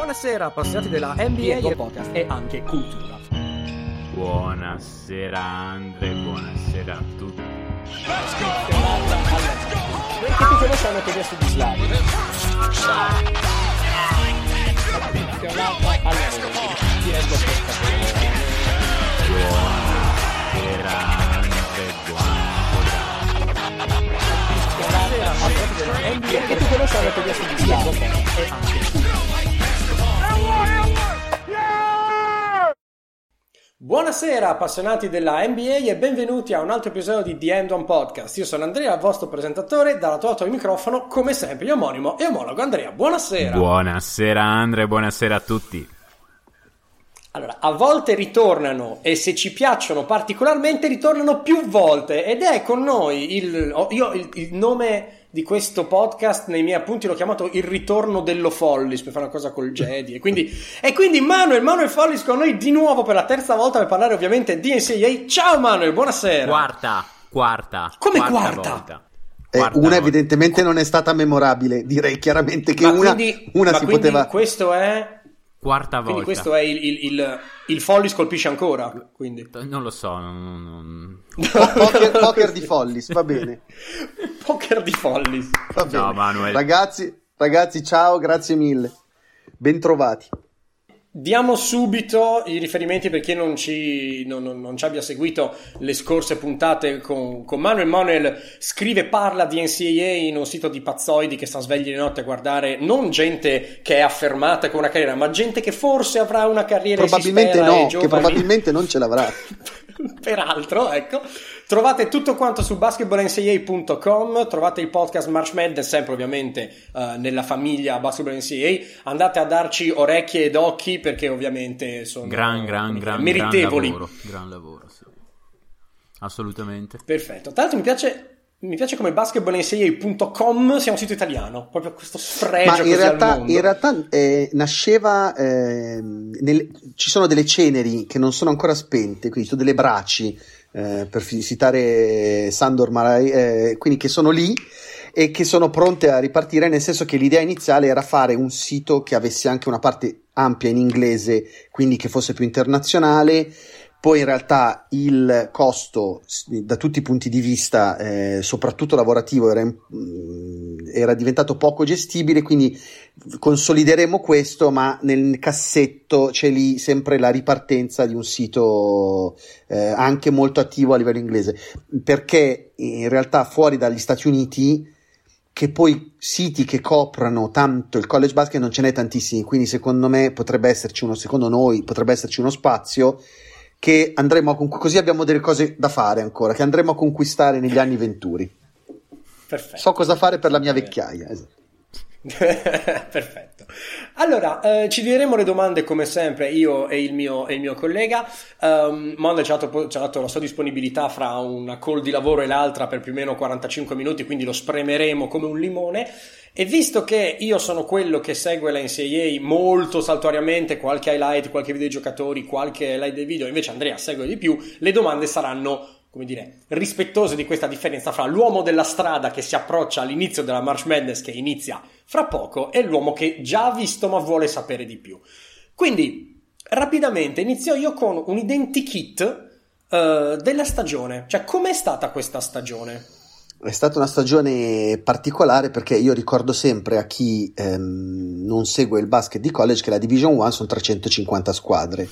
Buonasera appassionati della NBA e podcast e anche cultura. Buonasera Andre, buonasera a tutti. Let's go! Che ti conosciamo che adesso di Slavi? All'euro. Ti rendo Buonasera Andre, buonasera. Che ti conosciamo che adesso di Slavi? E anche Buonasera appassionati della NBA e benvenuti a un altro episodio di The End One Podcast. Io sono Andrea, il vostro presentatore, dalla tua auto al microfono, come sempre, il omonimo e omologo Andrea. Buonasera. Buonasera Andre, buonasera a tutti. Allora, a volte ritornano e se ci piacciono particolarmente ritornano più volte ed è con noi il, io il, il nome di questo podcast nei miei appunti l'ho chiamato il ritorno dello Follis per fare una cosa col Jedi e quindi, e quindi Manuel, Manuel Follis con noi di nuovo per la terza volta per parlare ovviamente di NCAA ciao Manuel, buonasera quarta, quarta come quarta, quarta? Eh, una volta. evidentemente non è stata memorabile direi chiaramente che ma una, quindi, una ma si quindi poteva questo è quarta volta. Quindi questo è il, il, il, il Follis colpisce ancora. Quindi. Non lo so. Non, non... poker, poker, di Follis, va bene. poker di Follis. Va bene. Ciao Manuel. Ragazzi, ragazzi, ciao, grazie mille. Bentrovati. Diamo subito i riferimenti per chi non ci, non, non, non ci abbia seguito le scorse puntate con, con, Manuel. Manuel scrive, parla di NCAA in un sito di pazzoidi che sta svegli di notte a guardare non gente che è affermata con una carriera, ma gente che forse avrà una carriera probabilmente no, che probabilmente non ce l'avrà. Peraltro, ecco, trovate tutto quanto su basketballncaa.com, trovate il podcast March Madness, sempre ovviamente uh, nella famiglia Basketball NCAA. Andate a darci orecchie ed occhi perché ovviamente sono gran, gran, gran, meritevoli. Gran lavoro, gran lavoro sì. assolutamente. Perfetto. Tra l'altro mi piace mi piace come basketballncaa.com sia un sito italiano, proprio questo sfregio Ma in realtà, in realtà eh, nasceva, eh, nel, ci sono delle ceneri che non sono ancora spente, quindi sono delle braci, eh, per citare Sandor Marai, eh, quindi che sono lì e che sono pronte a ripartire, nel senso che l'idea iniziale era fare un sito che avesse anche una parte ampia in inglese, quindi che fosse più internazionale poi in realtà il costo da tutti i punti di vista, eh, soprattutto lavorativo, era, mm, era, diventato poco gestibile, quindi consolideremo questo, ma nel cassetto c'è lì sempre la ripartenza di un sito eh, anche molto attivo a livello inglese, perché in realtà fuori dagli Stati Uniti che poi siti che coprano tanto il college basket non ce n'è tantissimi, quindi secondo me potrebbe esserci uno, secondo noi potrebbe esserci uno spazio che andremo a conquistare, così abbiamo delle cose da fare ancora, che andremo a conquistare negli anni venturi. Perfetto. So cosa fare per la mia vecchiaia. Esatto. Perfetto. Allora, eh, ci diremo le domande come sempre io e il mio, e il mio collega. Um, Mondo ci ha, dato, ci ha, dato, la sua disponibilità fra una call di lavoro e l'altra per più o meno 45 minuti, quindi lo spremeremo come un limone. E visto che io sono quello che segue la NCAA molto saltuariamente, qualche highlight, qualche videogiocatori, qualche highlight del video, invece Andrea segue di più, le domande saranno come dire, rispettose di questa differenza fra l'uomo della strada che si approccia all'inizio della March Madness che inizia fra poco e l'uomo che già ha visto ma vuole sapere di più. Quindi, rapidamente, inizio io con un identikit uh, della stagione. Cioè, com'è stata questa stagione? È stata una stagione particolare perché io ricordo sempre a chi ehm, non segue il basket di college che la Division 1 sono 350 squadre,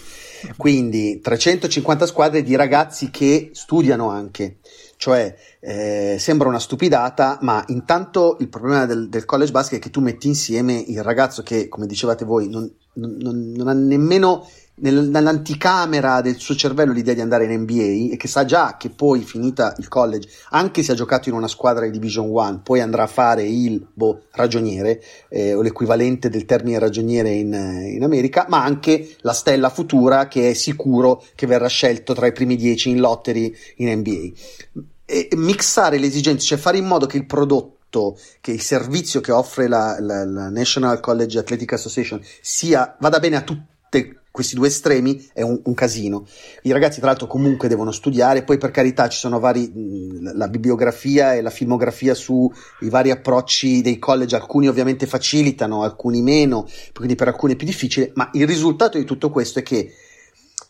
quindi 350 squadre di ragazzi che studiano anche, cioè eh, sembra una stupidata, ma intanto il problema del, del, college basket è che tu metti insieme il ragazzo che, come dicevate voi, non, non, non ha nemmeno nell'anticamera del suo cervello l'idea di andare in NBA e che sa già che poi finita il college, anche se ha giocato in una squadra di Division 1, poi andrà a fare il boh, ragioniere eh, o l'equivalente del termine ragioniere in, in, America, ma anche la stella futura che è sicuro che verrà scelto tra i primi dieci in lottery in NBA. E mixare le esigenze, cioè fare in modo che il prodotto che il servizio che offre la, la, la National College Athletic Association sia, vada bene a tutte questi due estremi è un, un, casino. I ragazzi, tra l'altro, comunque devono studiare. Poi, per carità, ci sono vari. Mh, la bibliografia e la filmografia sui vari approcci dei college. Alcuni ovviamente facilitano, alcuni meno, quindi per alcuni è più difficile. Ma il risultato di tutto questo è che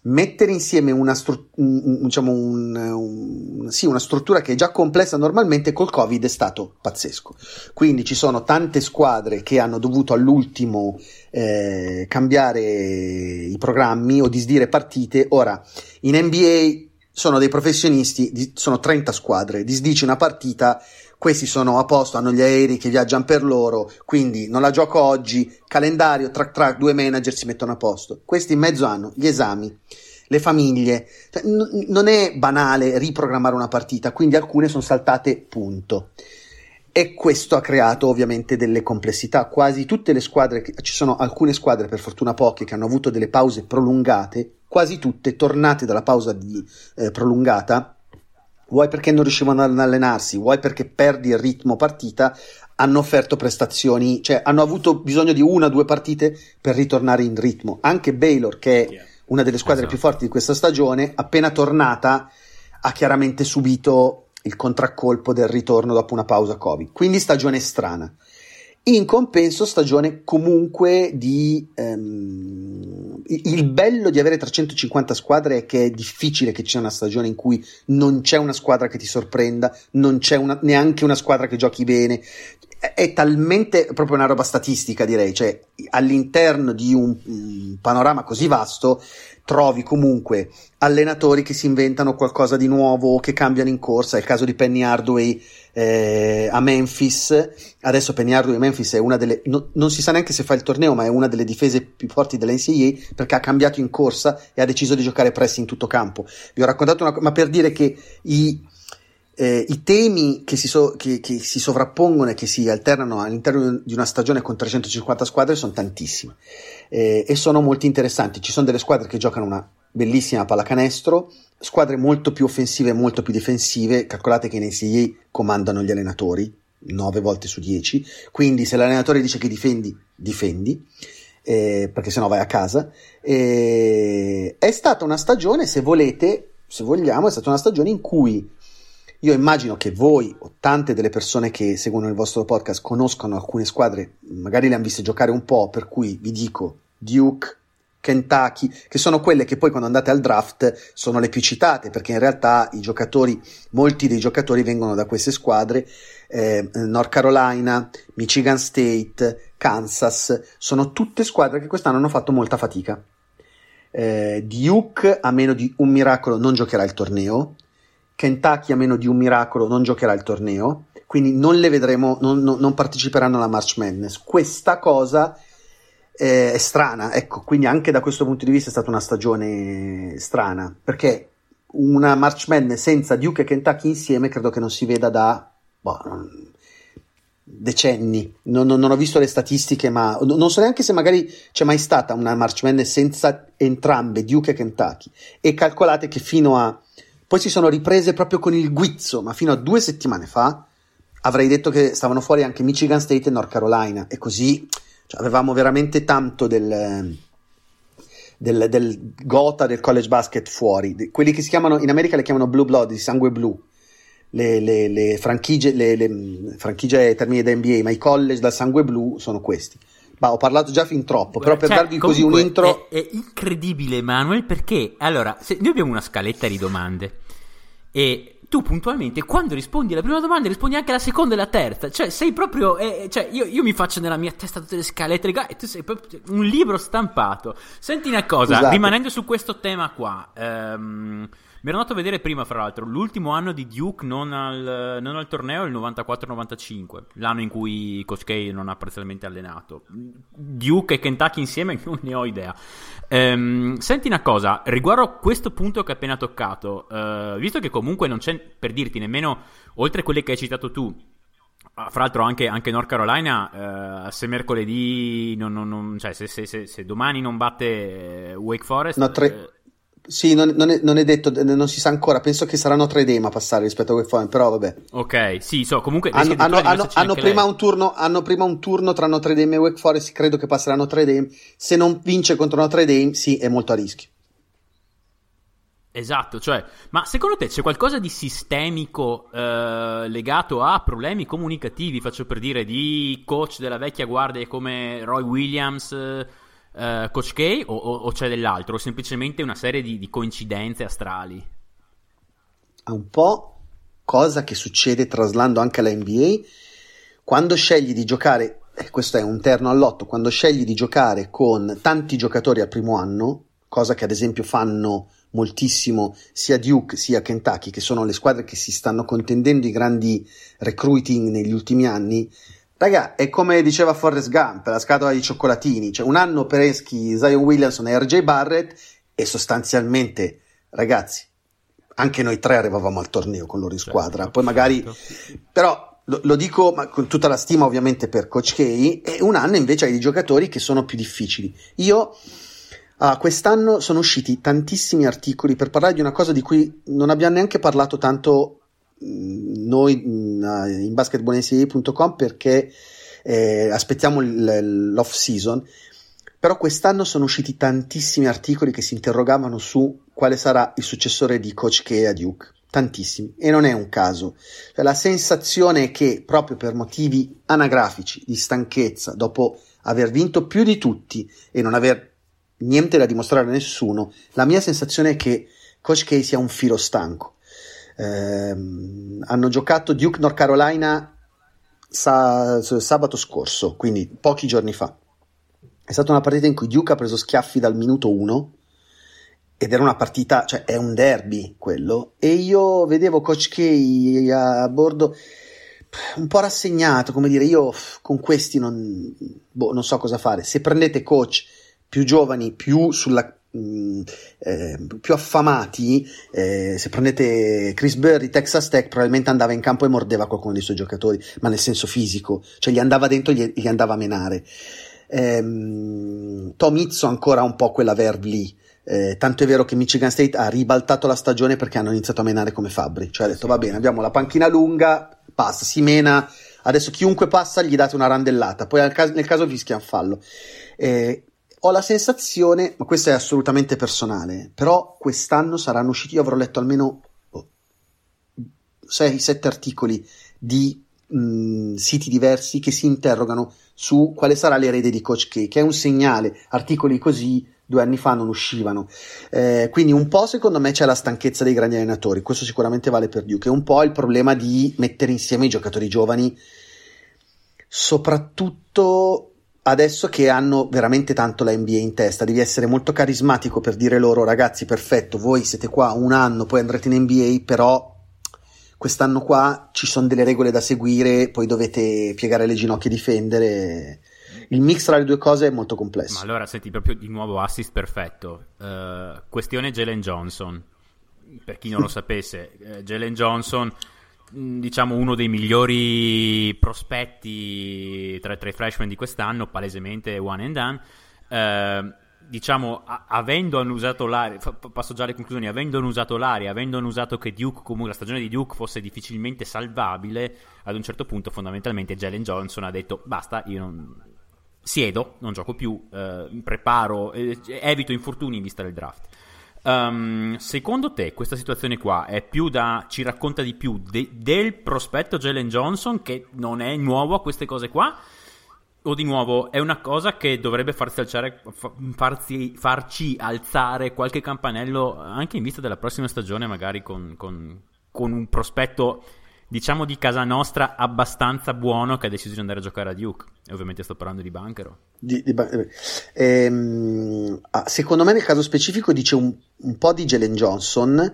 mettere insieme una, stru- un, diciamo un, un, sì, una, struttura che è già complessa normalmente col Covid è stato pazzesco. Quindi ci sono tante squadre che hanno dovuto all'ultimo eh, cambiare i programmi o disdire partite. Ora, in NBA sono dei professionisti, sono 30 squadre, disdici una partita questi sono a posto, hanno gli aerei che viaggiano per loro, quindi non la gioco oggi, calendario, track track, due manager si mettono a posto. Questi in mezzo hanno gli esami, le famiglie, cioè, n- non è banale riprogrammare una partita, quindi alcune sono saltate punto. E questo ha creato ovviamente delle complessità. Quasi tutte le squadre, ci sono alcune squadre, per fortuna poche, che hanno avuto delle pause prolungate, quasi tutte tornate dalla pausa di, eh, prolungata vuoi perché non riuscivano ad allenarsi, vuoi perché perdi il ritmo partita, hanno offerto prestazioni, cioè hanno avuto bisogno di una o due partite per ritornare in ritmo. Anche Baylor, che è una delle squadre esatto. più forti di questa stagione, appena tornata ha chiaramente subito il contraccolpo del ritorno dopo una pausa Covid. Quindi stagione strana. In compenso, stagione comunque di. Um, il bello di avere 350 squadre è che è difficile che ci sia una stagione in cui non c'è una squadra che ti sorprenda, non c'è una, neanche una squadra che giochi bene. È, talmente proprio una roba statistica, direi. Cioè, all'interno di un, un panorama così vasto, trovi comunque allenatori che si inventano qualcosa di nuovo, che cambiano in corsa. È il caso di Penny Hardway eh, a Memphis. Adesso Penny Hardaway Memphis è una delle, no, non si sa neanche se fa il torneo, ma è una delle difese più forti dell'NCAA perché ha cambiato in corsa e ha deciso di giocare press in tutto campo. Vi ho raccontato una cosa, ma per dire che i, eh, i temi che si, so, che, che si, sovrappongono e che si alternano all'interno di una stagione con 350 squadre sono tantissime eh, e sono molto interessanti. Ci sono delle squadre che giocano una bellissima pallacanestro, squadre molto più offensive e molto più difensive. Calcolate che in NCAA comandano gli allenatori 9 volte su 10. Quindi, se l'allenatore dice che difendi, difendi. Eh, perché sennò vai a casa. Eh, è stata una stagione, se volete, se vogliamo, è stata una stagione in cui io immagino che voi o tante delle persone che seguono il vostro podcast conoscano alcune squadre, magari le hanno viste giocare un po', per cui vi dico Duke, Kentucky, che sono quelle che poi quando andate al draft sono le più citate, perché in realtà i giocatori, molti dei giocatori vengono da queste squadre, eh, North Carolina, Michigan State, Kansas, sono tutte squadre che quest'anno hanno fatto molta fatica. Eh, Duke, a meno di un miracolo, non giocherà il torneo. Kentucky, a meno di un miracolo, non giocherà il torneo. Quindi non le vedremo, non, non, non parteciperanno alla March Madness. Questa cosa eh, è strana, ecco, quindi anche da questo punto di vista è stata una stagione strana, perché una March Madness senza Duke e Kentucky insieme credo che non si veda da boh, decenni. Non, non, non, ho visto le statistiche, ma non so neanche se magari c'è mai stata una March Madness senza entrambe, Duke e Kentucky. E calcolate che fino a... Poi si sono riprese proprio con il guizzo, ma fino a due settimane fa avrei detto che stavano fuori anche Michigan State e North Carolina, e così cioè, avevamo veramente tanto del, del, del, gota del college basket fuori. Quelli che si chiamano, in America le chiamano blue blood, di sangue blu. Le, le, le franchigie, le, le franchigie termini da NBA, ma i college dal sangue blu sono questi. Ma ho parlato già fin troppo, però per cioè, darvi così un intro. È, è incredibile, Manuel, perché allora, noi abbiamo una scaletta di domande e tu puntualmente quando rispondi alla prima domanda rispondi anche alla seconda e alla terza. Cioè, sei proprio. Eh, cioè, io, io, mi faccio nella mia testa tutte le scalette e tu sei proprio un libro stampato. Senti una cosa, Scusate. rimanendo su questo tema qua. Ehm, mi ero andato a vedere prima, fra l'altro, l'ultimo anno di Duke non al, non al torneo, il 94-95, l'anno in cui Koskei non ha parzialmente allenato. Duke e Kentucky insieme non ne ho idea. Ehm, senti una cosa, riguardo a questo punto che hai appena toccato, eh, visto che comunque non c'è, per dirti, nemmeno, oltre a quelle che hai citato tu, ah, fra l'altro anche, anche North Carolina, eh, se mercoledì, non, non, non, cioè se, se, se, se, domani non batte Wake Forest... No, tre, eh, Sì, non, non è, non è detto, non si sa ancora. Penso che saranno Notre Dame a passare rispetto a Wake Forest, però vabbè. Ok, sì, so, comunque Hanno, hanno- hanno- hanno prima lei. un turno, hanno prima un turno tra Notre Dame e Wake Forest. Credo che passerà Notre Dame. Se non vince contro Notre Dame, sì, è molto a rischio. Esatto, cioè, ma secondo te c'è qualcosa di sistemico eh, legato a problemi comunicativi, faccio per dire, di coach della vecchia guardia come Roy Williams, eh, eh, Coach K, o, o- o c'è dell'altro, o semplicemente una serie di, di coincidenze astrali? Un po' cosa che succede traslando anche alla NBA. Quando scegli di giocare, eh, questo è un terno all'otto, quando scegli di giocare con tanti giocatori al primo anno, cosa che ad esempio fanno moltissimo sia Duke sia Kentucky, che sono le squadre che si stanno contendendo i grandi recruiting negli ultimi anni. Raga, è come diceva Forrest Gump, la scatola di cioccolatini, cioè un anno Pereschi, Zion Williamson e RJ Barrett e sostanzialmente, ragazzi, anche noi tre arrivavamo al torneo con loro in squadra, Certo, poi magari certo. però lo, lo dico ma con tutta la stima ovviamente per Coach K e un anno invece hai dei giocatori che sono più difficili. Io ah, quest'anno sono usciti tantissimi articoli per parlare di una cosa di cui non abbiamo neanche parlato tanto noi mh, in basketballnca.com perché eh, aspettiamo il- l'off season però quest'anno sono usciti tantissimi articoli che si interrogavano su quale sarà il successore di Coach K a Duke. Tantissimi. E non è un caso. Cioè, la sensazione è che proprio per motivi anagrafici, di stanchezza, dopo aver vinto più di tutti e non aver niente da dimostrare a nessuno, la mia sensazione è che Coach K sia un filo stanco. Ehm, hanno giocato Duke North Carolina sa- sabato scorso, quindi pochi giorni fa. È stata una partita in cui Duke ha preso schiaffi dal minuto 1 ed era una partita, cioè è un derby quello, e io vedevo Coach K a bordo un po' rassegnato, come dire, io con questi non, boh, non so cosa fare. Se prendete coach più giovani, più sulla mh, eh, più affamati, eh, se prendete Chris Berry, Texas Tech, probabilmente andava in campo e mordeva qualcuno dei suoi giocatori, ma nel senso fisico, cioè gli andava dentro e gli, gli andava a menare. Ehm, Tom Izzo ancora un po' quella verve lì. Eh, tanto è vero che Michigan State ha ribaltato la stagione perché hanno iniziato a menare come Fabbri. Cioè ha detto: Va bene, abbiamo la panchina lunga, passa, si mena. Adesso chiunque passa gli date una randellata. Poi al caso- nel caso fischia un fallo. Eh, ho la sensazione, ma questo è assolutamente personale, però quest'anno saranno usciti, io avrò letto almeno 6-7 articoli di mh, siti diversi che si interrogano su quale sarà l'erede di Coach K, che è un segnale, articoli così due anni fa non uscivano. Eh, quindi un po' secondo me c'è la stanchezza dei grandi allenatori, questo sicuramente vale per Duke, e un po' il problema di mettere insieme i giocatori giovani, soprattutto adesso che hanno veramente tanto la NBA in testa, devi essere molto carismatico per dire loro ragazzi perfetto, voi siete qua un anno, poi andrete in NBA, però quest'anno qua ci sono delle regole da seguire, poi dovete piegare le ginocchia e difendere. Il mix tra le due cose è molto complesso. Ma allora senti proprio di nuovo assist perfetto. Eh, questione Jalen Johnson. Per chi non lo sapesse, eh, Jalen Johnson, diciamo uno dei migliori prospetti tra, tra i freshman di quest'anno, palesemente one and done. Eh, diciamo, a- avendo annusato l'aria, fa- passo già alle conclusioni, avendo annusato l'aria, avendo annusato che Duke, comunque la stagione di Duke fosse difficilmente salvabile, ad un certo punto fondamentalmente Jalen Johnson ha detto basta, io non, siedo, non gioco più, eh, preparo, eh, evito infortuni in vista del draft. Um, secondo te questa situazione qua è più da ci racconta di più de- del prospetto Jalen Johnson che non è nuovo a queste cose qua? O di nuovo è una cosa che dovrebbe farsi alzare, fa- farsi- farci alzare qualche campanello anche in vista della prossima stagione magari con, con- con un prospetto diciamo di casa nostra abbastanza buono che ha deciso di andare a giocare a Duke e ovviamente sto parlando di Banchero Di- di ba- eh, ehm, ah, secondo me nel caso specifico dice un, un po' di Jalen Johnson.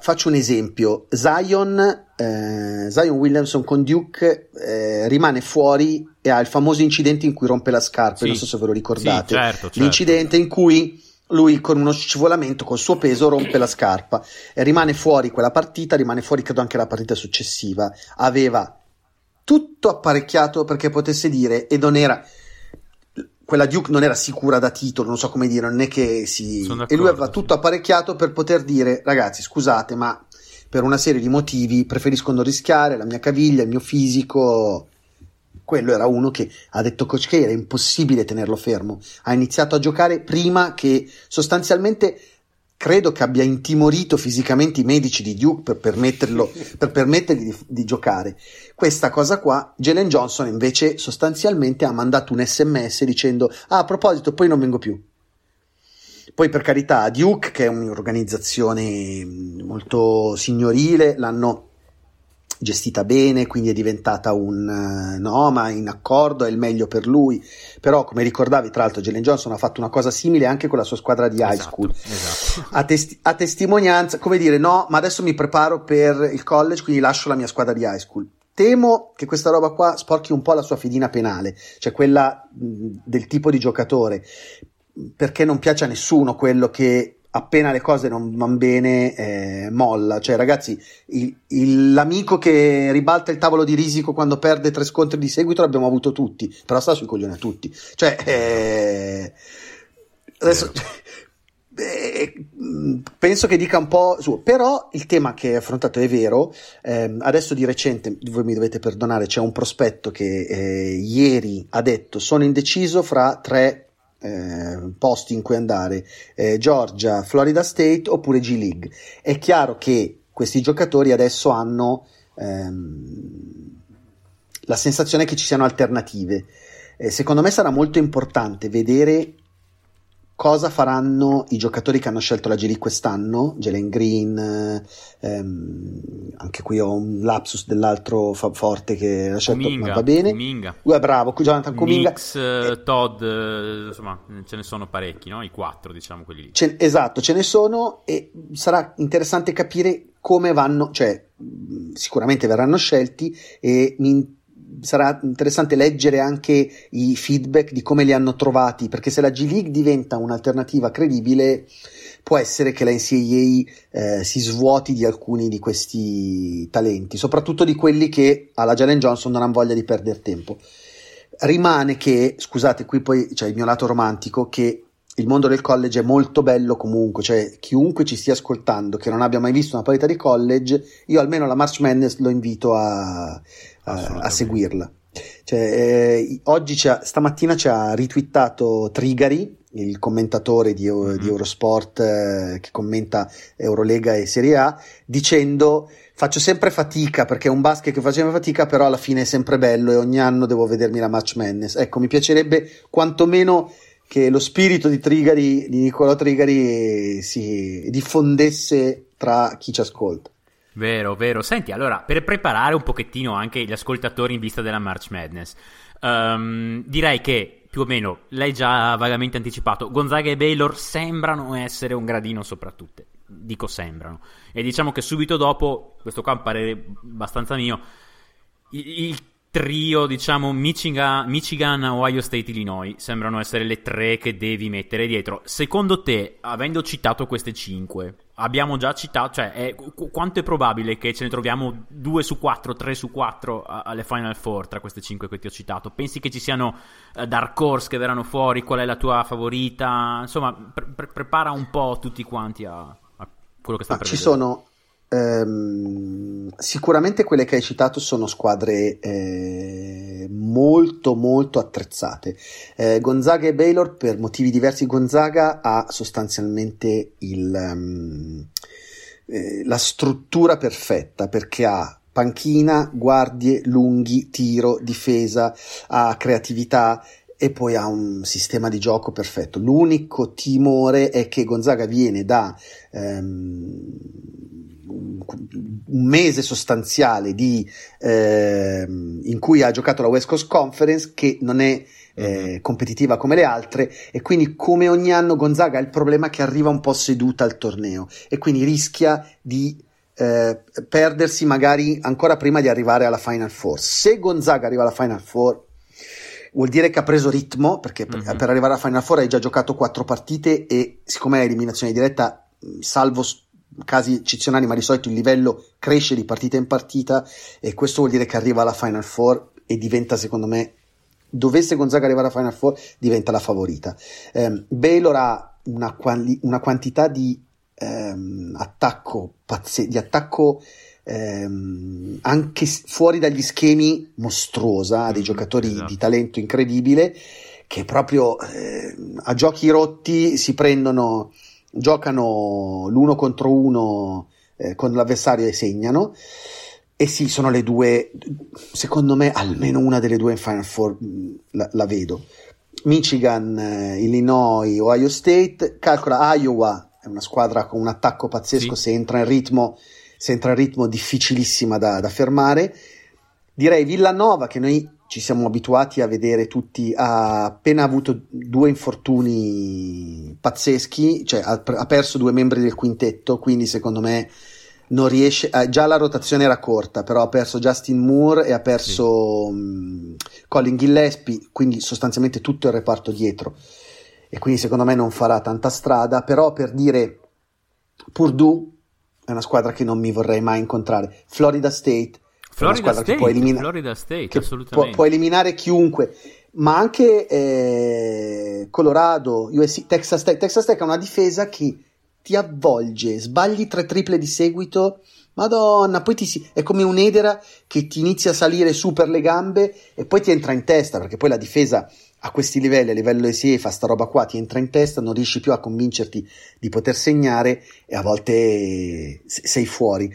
Faccio un esempio: Zion, eh, Zion Williamson con Duke eh, rimane fuori e ha il famoso incidente in cui rompe la scarpa. Sì. Non so se ve lo ricordate. Sì, certo, certo. L'incidente in cui lui con uno scivolamento col suo peso rompe la scarpa e rimane fuori quella partita, rimane fuori credo anche la partita successiva. Aveva tutto apparecchiato perché potesse dire e non era quella Duke non era sicura da titolo, non so come dire, non è che si... E lui aveva sì. tutto apparecchiato per poter dire, ragazzi, scusate, ma per una serie di motivi preferisco non rischiare, la mia caviglia, il mio fisico... Quello era uno che ha detto Coach K, era impossibile tenerlo fermo. Ha iniziato a giocare prima che sostanzialmente credo che abbia intimorito fisicamente i medici di Duke per, permetterlo, per permettergli di, di giocare. Questa cosa qua, Jalen Johnson invece sostanzialmente ha mandato un sms dicendo: Ah, a proposito, poi non vengo più. Poi per carità, Duke, che è un'organizzazione mh, molto signorile, l'hanno gestita bene, quindi è diventata un eh, no, ma in accordo è il meglio per lui. Però, come ricordavi, tra l'altro, Jalen Johnson ha fatto una cosa simile anche con la sua squadra di high Esatto, school. esatto. A, testi- a testimonianza, come dire, no, ma adesso mi preparo per il college, quindi lascio la mia squadra di high school. Temo che questa roba qua sporchi un po' la sua fedina penale, cioè quella mh, del tipo di giocatore, perché non piace a nessuno quello che appena le cose non vanno bene eh, molla. Cioè, ragazzi, il- il- l'amico che ribalta il tavolo di risico quando perde tre scontri di seguito l'abbiamo avuto tutti, però sta sui coglioni a tutti. Cioè, eh, adesso, eh, penso che dica un po' su, però il tema che hai affrontato è vero. Ehm, adesso di recente, voi mi dovete perdonare, c'è un prospetto che eh, ieri ha detto: Sono indeciso fra tre eh, posti in cui andare, eh, Georgia, Florida State oppure G League. È chiaro che questi giocatori adesso hanno ehm, la sensazione che ci siano alternative. Eh, secondo me sarà molto importante vedere cosa faranno i giocatori che hanno scelto la G League quest'anno, Jalen Green, eh, ehm, anche qui ho un lapsus dell'altro fa- forte che ha scelto, Kuminga, ma va bene. Kuminga. Uh, bravo, Jonathan Kuminga. Mix, eh, Todd, eh, insomma, ce ne sono parecchi, no? I quattro, diciamo, quelli lì. Ce- esatto, ce ne sono e sarà interessante capire come vanno, cioè sicuramente verranno scelti e mi sarà interessante leggere anche i feedback di come li hanno trovati, perché se la G League diventa un'alternativa credibile, può essere che la NCAA eh, si svuoti di alcuni di questi talenti, soprattutto di quelli che alla Jalen Johnson non hanno voglia di perdere tempo. Rimane che, scusate, qui poi c'è il mio lato romantico, che il mondo del college è molto bello comunque, cioè chiunque ci stia ascoltando che non abbia mai visto una partita di college, io almeno la March Madness lo invito a, a- a seguirla. Cioè, eh, oggi ci ha- stamattina ci ha ritwittato Trigari, il commentatore di, Mhm. di Eurosport eh, che commenta Eurolega e Serie A, dicendo faccio sempre fatica perché è un basket che faceva fatica, però alla fine è sempre bello e ogni anno devo vedermi la March Madness. Ecco, mi piacerebbe quantomeno che lo spirito di Trigari, di Nicolò Trigari, si diffondesse tra chi ci ascolta. Vero, vero. Senti, allora, per preparare un pochettino anche gli ascoltatori in vista della March Madness, ehm, direi che più o meno, l'hai già vagamente anticipato, Gonzaga e Baylor sembrano essere un gradino sopra tutte. Dico sembrano. E diciamo che subito dopo, questo qua è un parere abbastanza mio, il trio, diciamo, Michigan, Michigan, Ohio State, Illinois sembrano essere le tre che devi mettere dietro. Secondo te, avendo citato queste cinque, abbiamo già citato, cioè, è- qu- quanto è probabile che ce ne troviamo due su quattro, tre su quattro alle Final Four tra queste cinque che ti ho citato? Pensi che ci siano eh, dark horse che verranno fuori? Qual è la tua favorita? Insomma, pre- pre- prepara un po' tutti quanti a, a quello che sta Ma per ci vedere. sono ehm, sicuramente quelle che hai citato sono squadre eh, molto molto attrezzate. Eh, Gonzaga e Baylor per motivi diversi Gonzaga ha sostanzialmente il, ehm, eh, la struttura perfetta perché ha panchina, guardie, lunghi, tiro, difesa, ha creatività e poi ha un sistema di gioco perfetto. L'unico timore è che Gonzaga viene da ehm, un mese sostanziale di, ehm, in cui ha giocato la West Coast Conference che non è eh, competitiva come le altre e quindi come ogni anno Gonzaga ha il problema che arriva un po' seduta al torneo e quindi rischia di eh, perdersi magari ancora prima di arrivare alla Final Four. Se Gonzaga arriva alla Final Four vuol dire che ha preso ritmo perché per, Mhm. per arrivare alla Final Four hai già giocato quattro partite e siccome è eliminazione diretta salvo casi eccezionali ma di solito il livello cresce di partita in partita e questo vuol dire che arriva alla Final Four e diventa secondo me dovesse Gonzaga arrivare a Final Four diventa la favorita. Eh, Baylor ha una, quali- una quantità di ehm, attacco pazze- di attacco ehm, anche fuori dagli schemi mostruosa, ha dei Mm, giocatori esatto. di talento incredibile che proprio eh, a giochi rotti si prendono, giocano l'uno contro uno eh, con l'avversario e segnano. E sì, sono le due, secondo me almeno una delle due in Final Four mh, la, la vedo. Michigan, eh, Illinois, Ohio State, calcola Iowa, è una squadra con un attacco pazzesco, Sì. se entra in ritmo, se entra in ritmo difficilissima da, da fermare. Direi Villanova che noi ci siamo abituati a vedere tutti, ha appena avuto due infortuni pazzeschi, cioè ha, ha perso due membri del quintetto, quindi secondo me non riesce, eh, già la rotazione era corta, però ha perso Justin Moore e ha perso mh, Colin Gillespie, quindi sostanzialmente tutto il reparto dietro. E quindi secondo me non farà tanta strada, però per dire Purdue è una squadra che non mi vorrei mai incontrare. Florida State Florida State, che può eliminare Florida State, può, può eliminare chiunque, ma anche eh, Colorado, USC, Texas Tech. Texas Tech ha una difesa che ti avvolge, sbagli tre triple di seguito, madonna, poi ti si, è come un'edera che ti inizia a salire su per le gambe e poi ti entra in testa, perché poi la difesa a questi livelli, a livello ESE, fa sta roba qua, ti entra in testa, non riesci più a convincerti di poter segnare e a volte se- sei fuori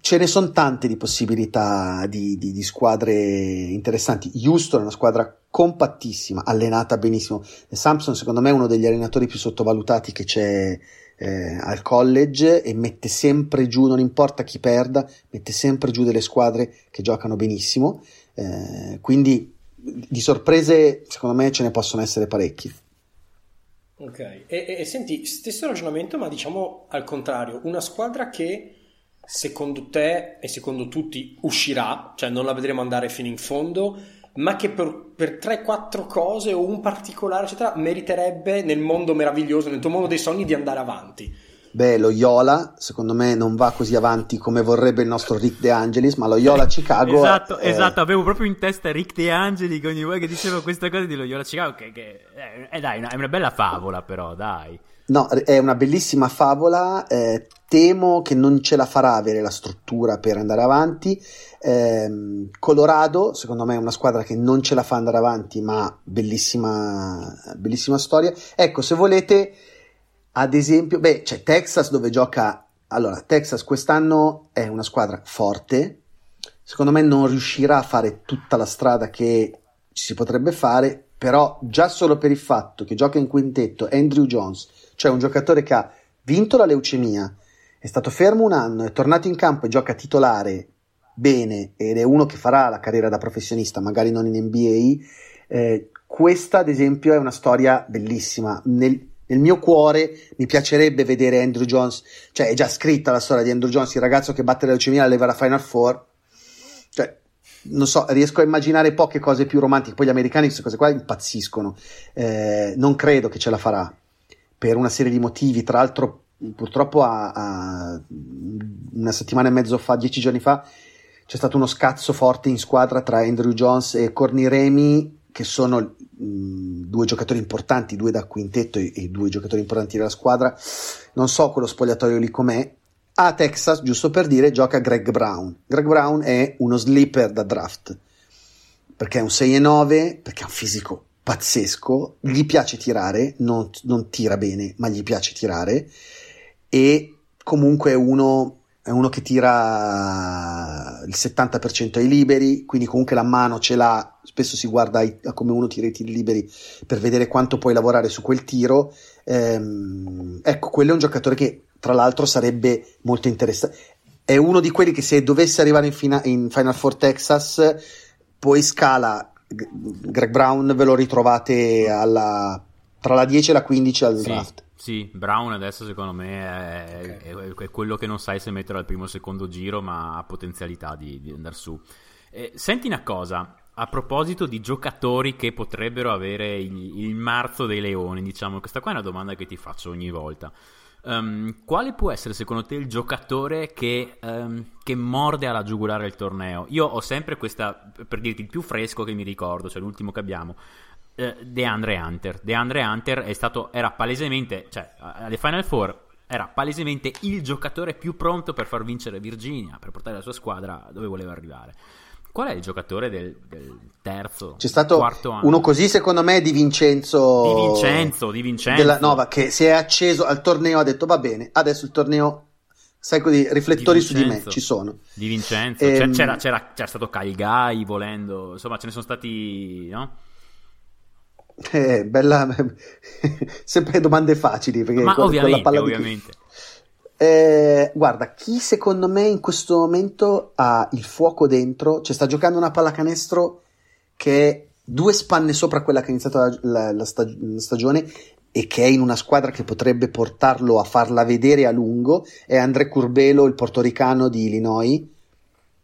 ce ne sono tante di possibilità di, di- di squadre interessanti. Houston è una squadra compattissima, allenata benissimo. E Sampson, secondo me, è uno degli allenatori più sottovalutati che c'è eh, al college e mette sempre giù, non importa chi perda, mette sempre giù delle squadre che giocano benissimo. Eh, quindi di sorprese, secondo me, ce ne possono essere parecchie. Ok, e- e senti, stesso ragionamento, ma diciamo al contrario, una squadra che secondo te e secondo tutti uscirà, cioè non la vedremo andare fino in fondo, ma che per, per 3-4 cose o un particolare, eccetera, meriterebbe nel mondo meraviglioso, nel tuo mondo dei sogni, di andare avanti. Beh, lo Iola, secondo me, non va così avanti come vorrebbe il nostro Rick De Angelis, ma lo Iola Chicago. Esatto, è- esatto, avevo proprio in testa Rick De Angeli che ogni volta che diceva questa cosa di Loyola Chicago, che, che eh, dai, è una bella favola però, dai. No, è una bellissima favola. eh, temo che non ce la farà avere la struttura per andare avanti. Ehm, Colorado, secondo me, è una squadra che non ce la fa andare avanti, ma bellissima, bellissima storia. Ecco, se volete, ad esempio, beh, c'è Texas dove gioca. Allora, Texas quest'anno è una squadra forte. Secondo me non riuscirà a fare tutta la strada che ci si potrebbe fare, però già solo per il fatto che gioca in quintetto Andrew Jones, cioè un giocatore che ha vinto la leucemia, è stato fermo un anno, è tornato in campo e gioca titolare bene ed è uno che farà la carriera da professionista, magari non in NBA. eh, questa, ad esempio, è una storia bellissima. Nel, nel mio cuore mi piacerebbe vedere Andrew Jones, cioè è già scritta la storia di Andrew Jones, il ragazzo che batte la leucemia e leva la Final Four. Cioè, non so, riesco a immaginare poche cose più romantiche. Poi gli americani queste cose qua impazziscono. Eh, non credo che ce la farà per una serie di motivi. Tra l'altro, purtroppo, a, a una settimana e mezzo fa, dieci giorni fa, c'è stato uno scazzo forte in squadra tra Andrew Jones e Corny Remy, che sono mh, due giocatori importanti, due da quintetto e, e due giocatori importanti della squadra. Non so quello spogliatoio lì com'è. A Texas, giusto per dire, gioca Greg Brown. Greg Brown è uno sleeper da draft perché è un 6 e 9, perché ha un fisico pazzesco, gli piace tirare, non, non tira bene, ma gli piace tirare e comunque è uno, è uno che tira il 70% ai liberi, quindi comunque la mano ce l'ha, spesso si guarda a come uno tira i tiri liberi per vedere quanto puoi lavorare su quel tiro. Ehm, ecco, quello è un giocatore che tra l'altro sarebbe molto interessante. È uno di quelli che se dovesse arrivare in, fina- in Final Four Texas, poi scala Greg Brown, ve lo ritrovate alla, tra la 10 e la 15 al draft. sì, Brown adesso secondo me è, è- è quello che non sai se mettere al primo o secondo giro, ma ha potenzialità di, di andare su. Eh, senti una cosa, a proposito di giocatori che potrebbero avere il, il marzo dei leoni, diciamo, questa qua è una domanda che ti faccio ogni volta. Um, quale può essere secondo te il giocatore che, um, che, morde alla giugulare il torneo? Io ho sempre questa, per dirti il più fresco che mi ricordo, cioè l'ultimo che abbiamo, uh, DeAndre Hunter. DeAndre Hunter è stato, era palesemente, cioè alle Final Four era palesemente il giocatore più pronto per far vincere Virginia, per portare la sua squadra dove voleva arrivare. Qual è il giocatore del, del terzo, C'è stato quarto anno? uno così, secondo me, di Vincenzo. Di Vincenzo, di Vincenzo. Della Nova, che si è acceso al torneo, ha detto va bene, adesso il torneo, sai così, riflettori Di su di me ci sono. Di Vincenzo. Ehm, Cioè, c'era, c'era, c'era stato Calgai volendo, insomma ce ne sono stati, no? Eh, bella, sempre domande facili. Perché Ma con- con la ovviamente, palla di- ovviamente. Eh, guarda, chi secondo me in questo momento ha il fuoco dentro, cioè sta giocando una pallacanestro che è due spanne sopra quella che ha iniziato la, la- la stag- la stagione e che è in una squadra che potrebbe portarlo a farla vedere a lungo, è André Curbelo, il portoricano di Illinois,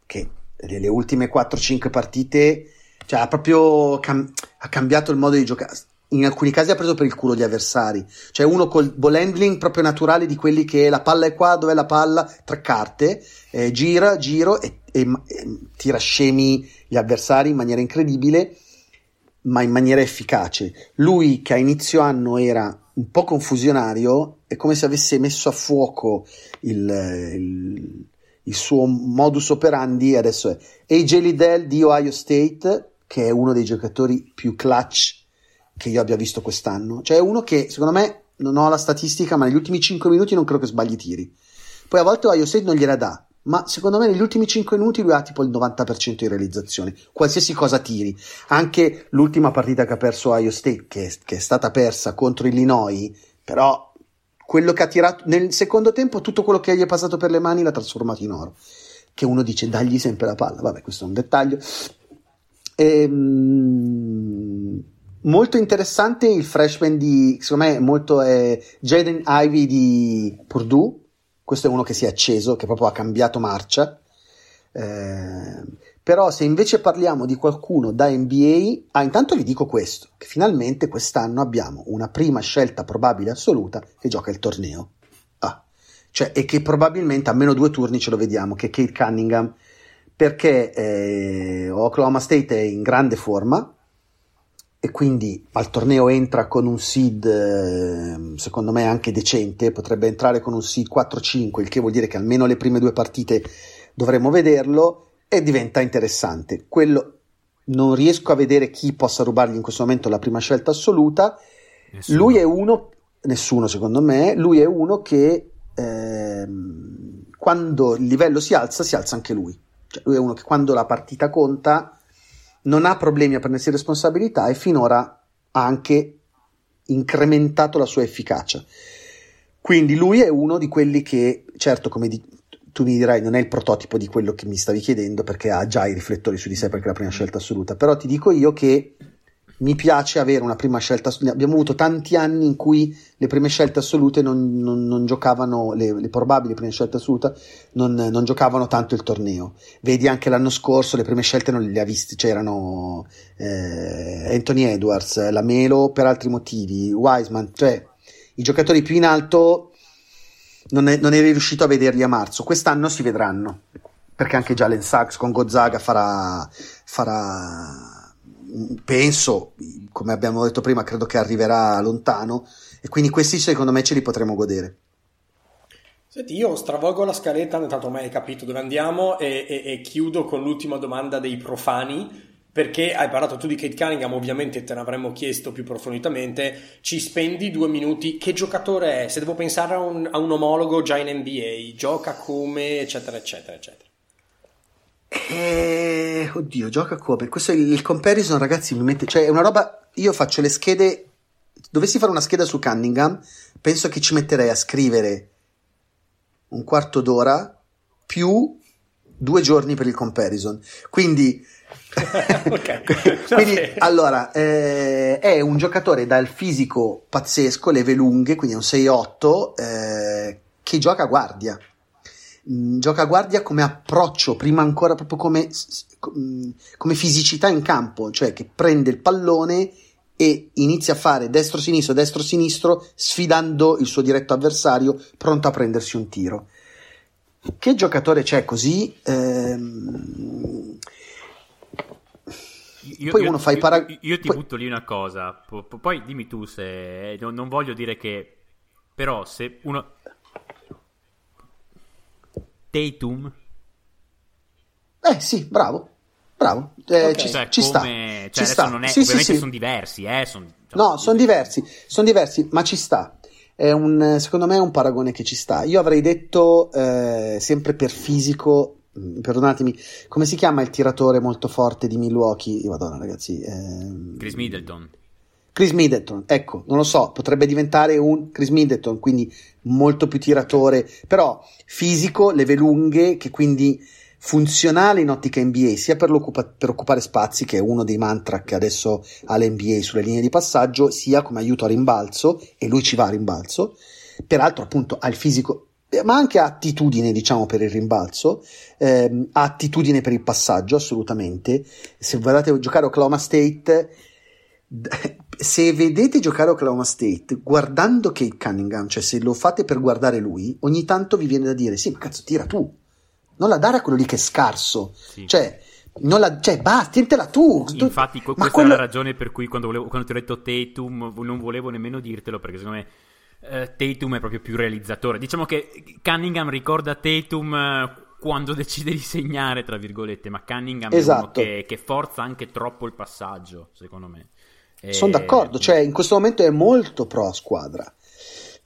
che nelle ultime 4-5 partite cioè, ha proprio cam- ha cambiato il modo di giocare. In alcuni casi ha preso per il culo gli avversari. Cioè, uno col ball handling proprio naturale di quelli che la palla è qua, dov'è la palla? Tre carte, eh, gira, giro e, e- e tira scemi gli avversari in maniera incredibile, ma in maniera efficace. Lui, che a inizio anno era un po' confusionario, è come se avesse messo a fuoco il, il- il suo modus operandi. Adesso è AJ Liddell di Ohio State, che è uno dei giocatori più clutch che io abbia visto quest'anno. Cioè, uno che secondo me non ho la statistica, ma negli ultimi 5 minuti non credo che sbagli tiri. Poi a volte Ohio State non gliela dà, ma secondo me negli ultimi 5 minuti lui ha tipo il 90% di realizzazione, qualsiasi cosa tiri. Anche l'ultima partita che ha perso Ohio State, che che è stata persa contro Illinois, però quello che ha tirato nel secondo tempo, tutto quello che gli è passato per le mani l'ha trasformato in oro. Che uno dice dagli sempre la palla, vabbè, questo è un dettaglio. Ehm, molto interessante il freshman di, secondo me, molto è Jaden Ivy di Purdue. Questo è uno che si è acceso, che proprio ha cambiato marcia. Ehm, però se invece parliamo di qualcuno da NBA, ah, intanto vi dico questo, che finalmente quest'anno abbiamo una prima scelta probabile assoluta che gioca il torneo. Ah, cioè, e che probabilmente a meno due turni ce lo vediamo, che Kate Cunningham, perché eh, Oklahoma State è in grande forma e quindi al torneo entra con un seed eh, secondo me anche decente, potrebbe entrare con un seed 4-5, il che vuol dire che almeno le prime due partite dovremo vederlo e diventa interessante. Quello non riesco a vedere chi possa rubargli in questo momento la prima scelta assoluta. Nessuno. Lui è uno, nessuno secondo me, lui è uno che ehm, quando il livello si alza, si alza anche lui. Cioè, lui è uno che quando la partita conta non ha problemi a prendersi responsabilità e finora ha anche incrementato la sua efficacia. Quindi lui è uno di quelli che, certo, come di- tu mi dirai, non è il prototipo di quello che mi stavi chiedendo perché ha già i riflettori su di sé perché è la prima scelta assoluta, però ti dico io che mi piace avere una prima scelta. Abbiamo avuto tanti anni in cui le prime scelte assolute non, non- non giocavano, le, le probabili prime scelte assolute non, non giocavano tanto il torneo. Vedi anche l'anno scorso le prime scelte non le ha viste, c'erano eh, Anthony Edwards, la Melo per altri motivi, Wiseman, cioè i giocatori più in alto non, è- non eri riuscito a vederli a marzo. Quest'anno si vedranno perché anche Jalen Sachs con Gonzaga farà, farà penso, come abbiamo detto prima, credo che arriverà lontano e quindi questi secondo me ce li potremo godere. Senti, io stravolgo la scaletta, intanto ormai hai capito dove andiamo e, e- e chiudo con l'ultima domanda dei profani, perché hai parlato tu di Kate Cunningham, ovviamente te ne avremmo chiesto più profondamente, ci spendi due minuti, che giocatore è? Se devo pensare a un, a un omologo già in NBA, gioca come, eccetera, eccetera, eccetera. Eh, oddio, gioca come? Questo è il, il comparison, ragazzi, mi mette, cioè è una roba, io faccio le schede, dovessi fare una scheda su Cunningham, penso che ci metterei a scrivere un quarto d'ora più due giorni per il comparison. Quindi, Ok, quindi bene. allora, eh, è un giocatore dal fisico pazzesco, leve lunghe, quindi è un 6-8, eh, che gioca a guardia. Mm, Gioca a guardia come approccio, prima ancora proprio come, com- come fisicità in campo, cioè che prende il pallone e inizia a fare destro-sinistro, destro-sinistro, sfidando il suo diretto avversario, pronto a prendersi un tiro. Che giocatore c'è così? Ehm... Io, Poi io- uno fa i para- io, io ti poi- butto lì una cosa, po- po- poi dimmi tu se... Non voglio dire che... Però se uno... Tatum... Eh sì, bravo, bravo, Eh, Ok. ci, Cioè, ci sta, come... ci Cioè, adesso sta. non è... Sì, sì, ovviamente sì. sono diversi, eh? son- No, sono diversi, sono diversi, ma ci sta. È un, secondo me è un paragone che ci sta. Io avrei detto eh, sempre per fisico, mh, perdonatemi, come si chiama il tiratore molto forte di Milwaukee? Madonna, ragazzi, ehm, Chris Middleton. Chris Middleton, ecco, non lo so, potrebbe diventare un Chris Middleton, quindi molto più tiratore, però fisico, leve lunghe, che quindi funzionale in ottica NBA, sia per, per occupare spazi, che è uno dei mantra che adesso ha l'NBA sulle linee di passaggio, sia come aiuto a rimbalzo, e lui ci va a rimbalzo, peraltro appunto ha il fisico, eh, ma anche ha attitudine, diciamo, per il rimbalzo, ehm, ha attitudine per il passaggio, assolutamente. Se guardate giocare Oklahoma State, se vedete giocare Oklahoma State guardando Kate Cunningham, cioè se lo fate per guardare lui, ogni tanto vi viene da dire: Sì, ma cazzo, tira tu, non la dare a quello lì che è scarso, Sì. cioè, non la, cioè basta, tientela tu. Infatti, ma questa quello- è la ragione per cui quando, volevo- quando ti ho detto Tatum non volevo nemmeno dirtelo perché secondo me eh, Tatum è proprio più realizzatore. Diciamo che Cunningham ricorda Tatum eh, quando decide di segnare, tra virgolette, ma Cunningham è uno Esatto. che, che forza anche troppo il passaggio, secondo me. E- Sono d'accordo, cioè in questo momento è molto pro squadra.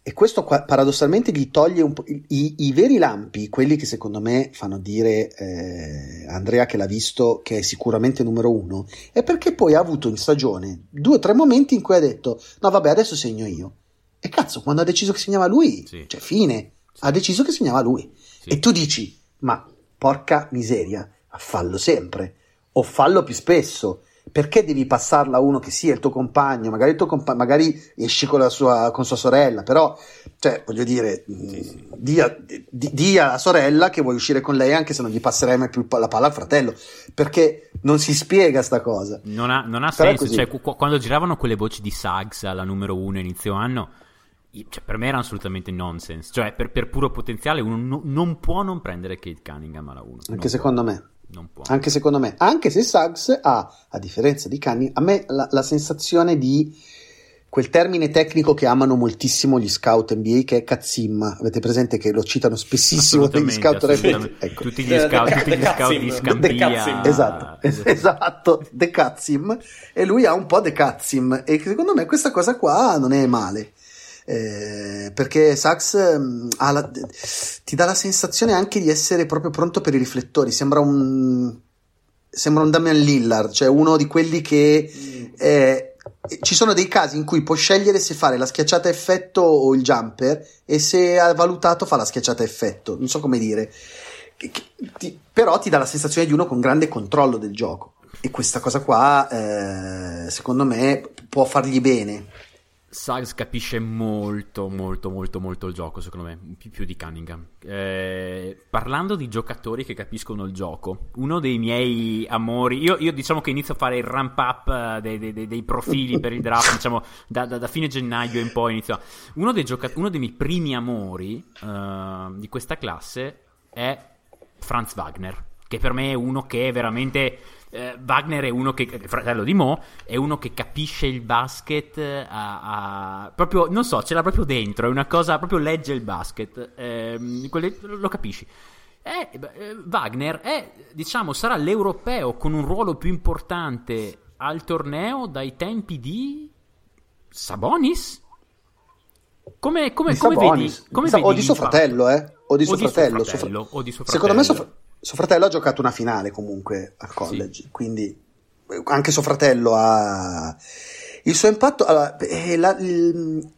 E questo qua, paradossalmente gli toglie un po' i, i- veri lampi, quelli che secondo me fanno dire eh, Andrea che l'ha visto, che è sicuramente numero uno, è perché poi ha avuto in stagione due o tre momenti in cui ha detto: No, vabbè, adesso segno io. E cazzo, quando ha deciso che segnava lui, Sì. cioè fine, ha deciso che segnava lui. Sì. E tu dici: Ma porca miseria, fallo sempre, o fallo più spesso. Perché devi passarla a uno che sia il tuo compagno? Magari, il tuo compa- magari esci con, la sua, con sua sorella, però, cioè, voglio dire, mh, di, a- di- alla sorella che vuoi uscire con lei anche se non gli passerai mai più la palla al fratello. Perché non si spiega sta cosa. Non ha, non ha senso, cioè, qu- quando giravano quelle voci di Suggs alla numero uno inizio anno, cioè, per me erano assolutamente nonsense. Cioè, per, per puro potenziale, uno no- non può non prendere Kate Cunningham alla 1. Anche secondo me. Non può. Anche secondo me, anche se Suggs ha, a differenza di Cunningham, a me la, la sensazione di quel termine tecnico che amano moltissimo gli scout NBA che è Katzim. Avete presente che lo citano spessissimo Assolutamente, scout. Ecco. Tutti gli Eh, scout, The- tutti The gli scout di The. Katzim. Esatto, es- esatto, De Katzim e lui ha un po' De Katzim e secondo me questa cosa qua non è male Eh, perché Sax mm, ha la- ti dà la sensazione anche di essere proprio pronto per i riflettori. Sembra un sembra un Damian Lillard cioè uno di quelli che eh, ci sono dei casi in cui può scegliere se fare la schiacciata effetto o il jumper e se ha valutato fa la schiacciata effetto. Non so come dire. Ti- però ti dà la sensazione di uno con grande controllo del gioco. E questa cosa qua eh, secondo me può fargli bene Suggs capisce molto, molto, molto, molto il gioco, secondo me, più, più di Cunningham. Eh, parlando di giocatori che capiscono il gioco, uno dei miei amori, io, io diciamo che inizio a fare il ramp up eh, dei, dei- dei- profili per il draft, diciamo, da, da- da fine gennaio in poi inizio. Uno dei, gioca- uno dei miei primi amori eh, di questa classe è Franz Wagner, che per me è uno che è veramente... eh, Wagner è uno che, il fratello di Mo, è uno che capisce il basket eh, a, a- proprio, non so, ce l'ha proprio dentro, è una cosa, proprio legge il basket, ehm, quelle- lo capisci. Eh, beh, eh, Wagner è, diciamo, sarà l'europeo con un ruolo più importante al torneo dai tempi di Sabonis? Come, come, come Sabonis. vedi? Come Sa- vedi o di suo fratello eh o di suo O di suo fratello, Suo fratello, suo secondo me suo, fratello. Suo fratello ha giocato una finale comunque al college quindi eh, anche suo fratello ha il suo impatto. Allora, eh, la- il-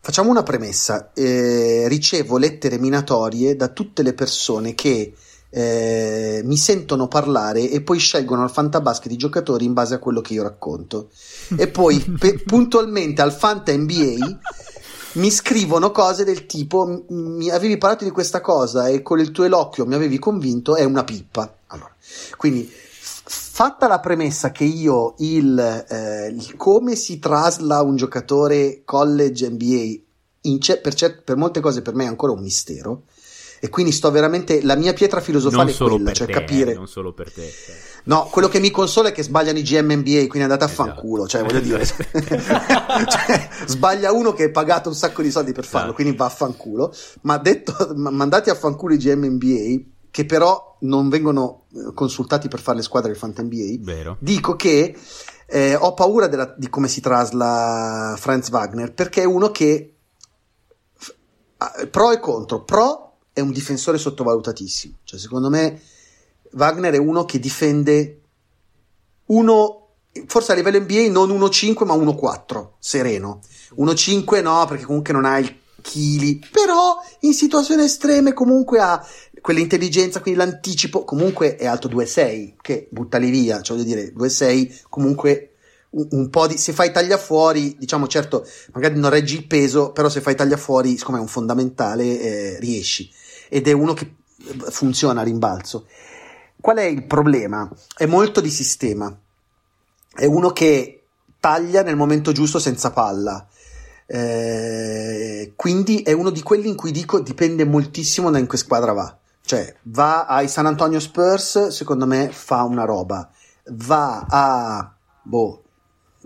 facciamo una premessa. Eh, ricevo lettere minatorie da tutte le persone che eh, mi sentono parlare e poi scelgono al fantabasket i giocatori in base a quello che io racconto. E poi pe- puntualmente al Fanta NBA mi scrivono cose del tipo "M- mi avevi parlato di questa cosa e con il tuo eloquio mi avevi convinto è una pippa. Allora, quindi fatta la premessa che io il, eh, il come si trasla un giocatore college NBA ce- per, cer- per molte cose per me è ancora un mistero e quindi sto veramente la mia pietra filosofale non è solo quella, cioè te, capire eh, non solo per te. cioè. No, quello che mi consola è che sbagliano i GM NBA, quindi andate a Esatto. fanculo, cioè voglio dire, cioè, sbaglia uno che è pagato un sacco di soldi per farlo, Esatto. quindi va a fanculo, ma detto, ma- mandati a fanculo i GM NBA, che però non vengono eh, consultati per fare le squadre del Fanta NBA, Vero. dico che eh, ho paura della- di come si trasla Franz Wagner, perché è uno che ah, pro e contro, pro è un difensore sottovalutatissimo, cioè secondo me Wagner è uno che difende uno, forse a livello NBA non 1-5 ma 1-4, sereno. 1-5 no, perché comunque non ha il chili, però in situazioni estreme comunque ha quell'intelligenza, quindi l'anticipo, comunque è alto 2-6, che buttali via, cioè voglio dire, 2-6 comunque un, un po' di, se fai taglia fuori, diciamo certo, magari non reggi il peso, però se fai taglia fuori, siccome è un fondamentale, eh, riesci. Ed è uno che eh, funziona a rimbalzo. Qual è il problema? È molto di sistema. È uno che taglia nel momento giusto senza palla. Eh, quindi è uno di quelli in cui dico dipende moltissimo da in che squadra va. Cioè, va ai San Antonio Spurs, secondo me fa una roba. Va a boh,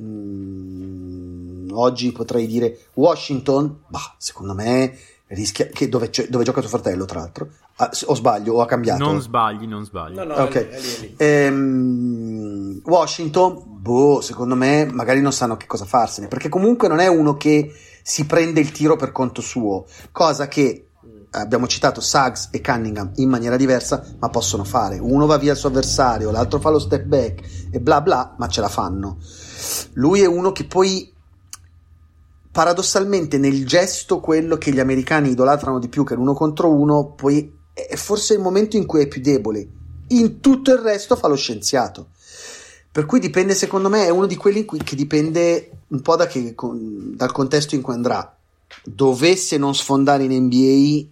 mm, oggi potrei dire Washington, bah, secondo me rischia che dove, c'è- dove gioca tuo fratello, tra l'altro. Ah, o sbaglio, o ha cambiato. Non sbagli, non sbagli. No, no, Ok. è lì, è lì, è lì. Ehm, Washington, boh, secondo me magari non sanno che cosa farsene, perché comunque non è uno che si prende il tiro per conto suo, cosa che abbiamo citato Suggs e Cunningham in maniera diversa, ma possono fare. Uno va via il suo avversario, l'altro fa lo step back e bla bla, ma ce la fanno. Lui è uno che poi paradossalmente nel gesto quello che gli americani idolatrano di più che l'uno contro uno, poi è forse il momento in cui è più debole. In tutto il resto fa lo scienziato. Per cui dipende, secondo me, è uno di quelli in cui, che dipende un po' da che- con- dal contesto in cui andrà. Dovesse non sfondare in NBA,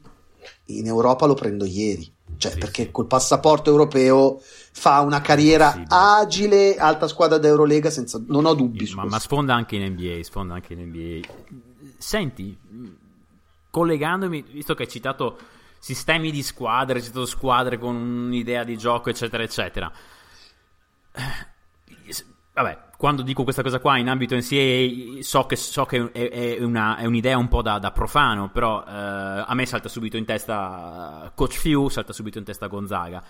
in Europa lo prendo ieri. Cioè, Sì, perché sì. col passaporto europeo fa una carriera Sì, agile, alta squadra d'Eurolega, senza, non ho dubbi su Ma, questo. ma sfonda anche in NBA, sfonda anche in NBA. Senti, collegandomi, visto che hai citato sistemi di squadre, hai citato squadre con un'idea di gioco, eccetera, eccetera. Eh, Vabbè, quando dico questa cosa qua in ambito NCAA so che, so che è, è una- è un'idea un po' da, da profano, però eh, a me salta subito in testa eh, Coach Few, salta subito in testa Gonzaga.